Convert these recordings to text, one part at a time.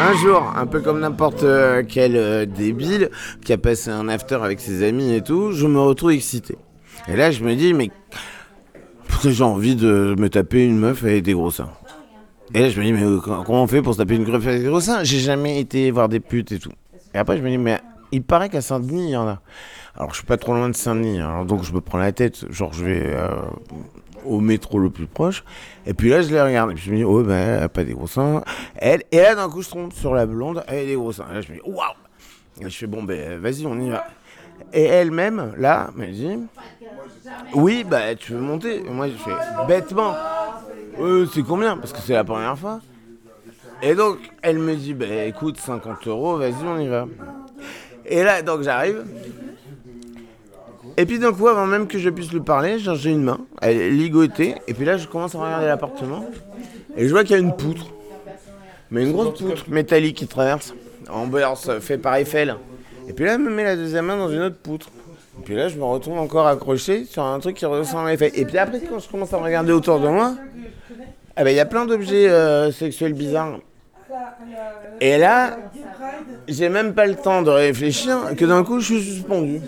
Un jour, un peu comme n'importe euh, quel euh, débile qui a passé un after avec ses amis et tout, je me retrouve excité. Et là, je me dis, mais j'ai envie de me taper une meuf avec des gros seins? Et là, je me dis, mais comment on fait pour se taper une meuf avec des gros seins? J'ai jamais été voir des putes et tout. Et après, je me dis, mais il paraît qu'à Saint-Denis, il y en a. Alors, je suis pas trop loin de Saint-Denis, hein, donc je me prends la tête. Genre, je vais au métro le plus proche. Et puis là, je les regarde. Et puis je me dis, oh, ben, elle pas des gros seins. Elle, et là, d'un coup, je tombe sur la blonde. Elle a des gros seins. Et là, je me dis, waouh! Je fais, bon, ben, vas-y, on y va. Et elle-même, là, me dit, oui, bah, tu veux monter? Et moi, je fais, bêtement, euh, c'est combien? Parce que c'est la première fois. Et donc, elle me dit, bah, écoute, 50 euros, vas-y, on y va. Et là, donc, j'arrive. Et puis d'un coup, avant même que je puisse lui parler, j'ai une main, elle est ligotée, et puis là je commence à regarder l'appartement, et je vois qu'il y a une poutre. Mais une grosse poutre métallique qui traverse, en beurre, fait par Eiffel. Et puis là, elle me met la deuxième main dans une autre poutre. Et puis là, je me retrouve encore accroché sur un truc qui ressemble à Eiffel. Et puis après, quand je commence à regarder autour de moi, eh ben, il y a plein d'objets euh, sexuels bizarres. Et là, j'ai même pas le temps de réfléchir que d'un coup, je suis suspendu.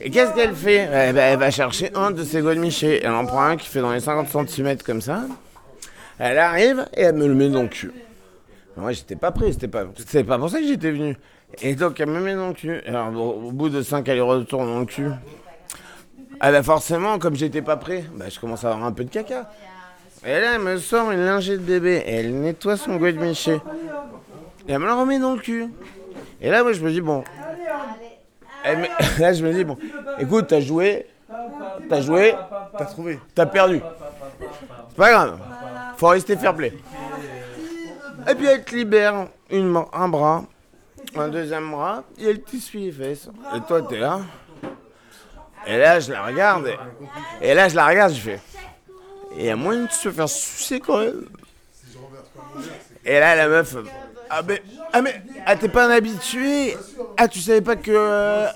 Et qu'est-ce qu'elle fait eh ben, Elle va chercher un de ses godemichés. Elle en prend un qui fait dans les 50 cm comme ça. Elle arrive et elle me le met dans le cul. Moi, j'étais pas prêt, c'était pas, pas pour ça que j'étais venu. Et donc, elle me met dans le cul. Alors, au, bout de 5 allers-retours dans le cul, ah bah forcément, comme j'étais pas prêt, bah, je commence à avoir un peu de caca. Et là, elle me sort une lingette de bébé et elle nettoie son godemiché. Et elle me le remet dans le cul. Et là, moi, je me dis, bon, là, je me dis, bon, écoute, t'as joué, t'as joué, t'as trouvé, t'as perdu. C'est pas grave, faut rester fair play. Et puis elle te libère une, un bras, un deuxième bras, et elle t'essuie les fesses. Et toi, t'es là. Et là, je la regarde. Et, là, je la regarde, je fais. Et a moyen de se faire sucer quand même. Et là, la meuf. Ah, mais. Ah, mais. Ah, t'es pas un habitué Ah, tu savais pas que.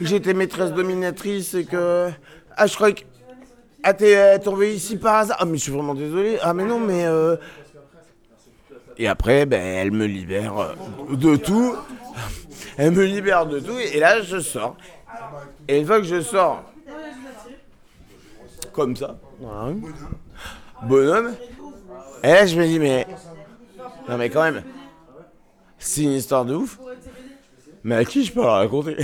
j'étais maîtresse dominatrice et que. Ah, je crois que. Ah, t'es euh, tombé ici par hasard Ah, mais je suis vraiment désolé. Ah, mais non, mais. Euh, et après, ben, elle me libère euh, de tout. Elle me libère de tout. Et là, je sors. Et une fois que je sors comme ça. Bonhomme. Bonhomme. Et là, je me dis, mais. Non, mais quand même. C'est une histoire de ouf. Mais à qui je peux la raconter?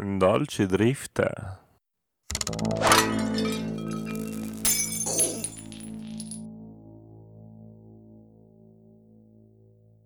Dolce Drift.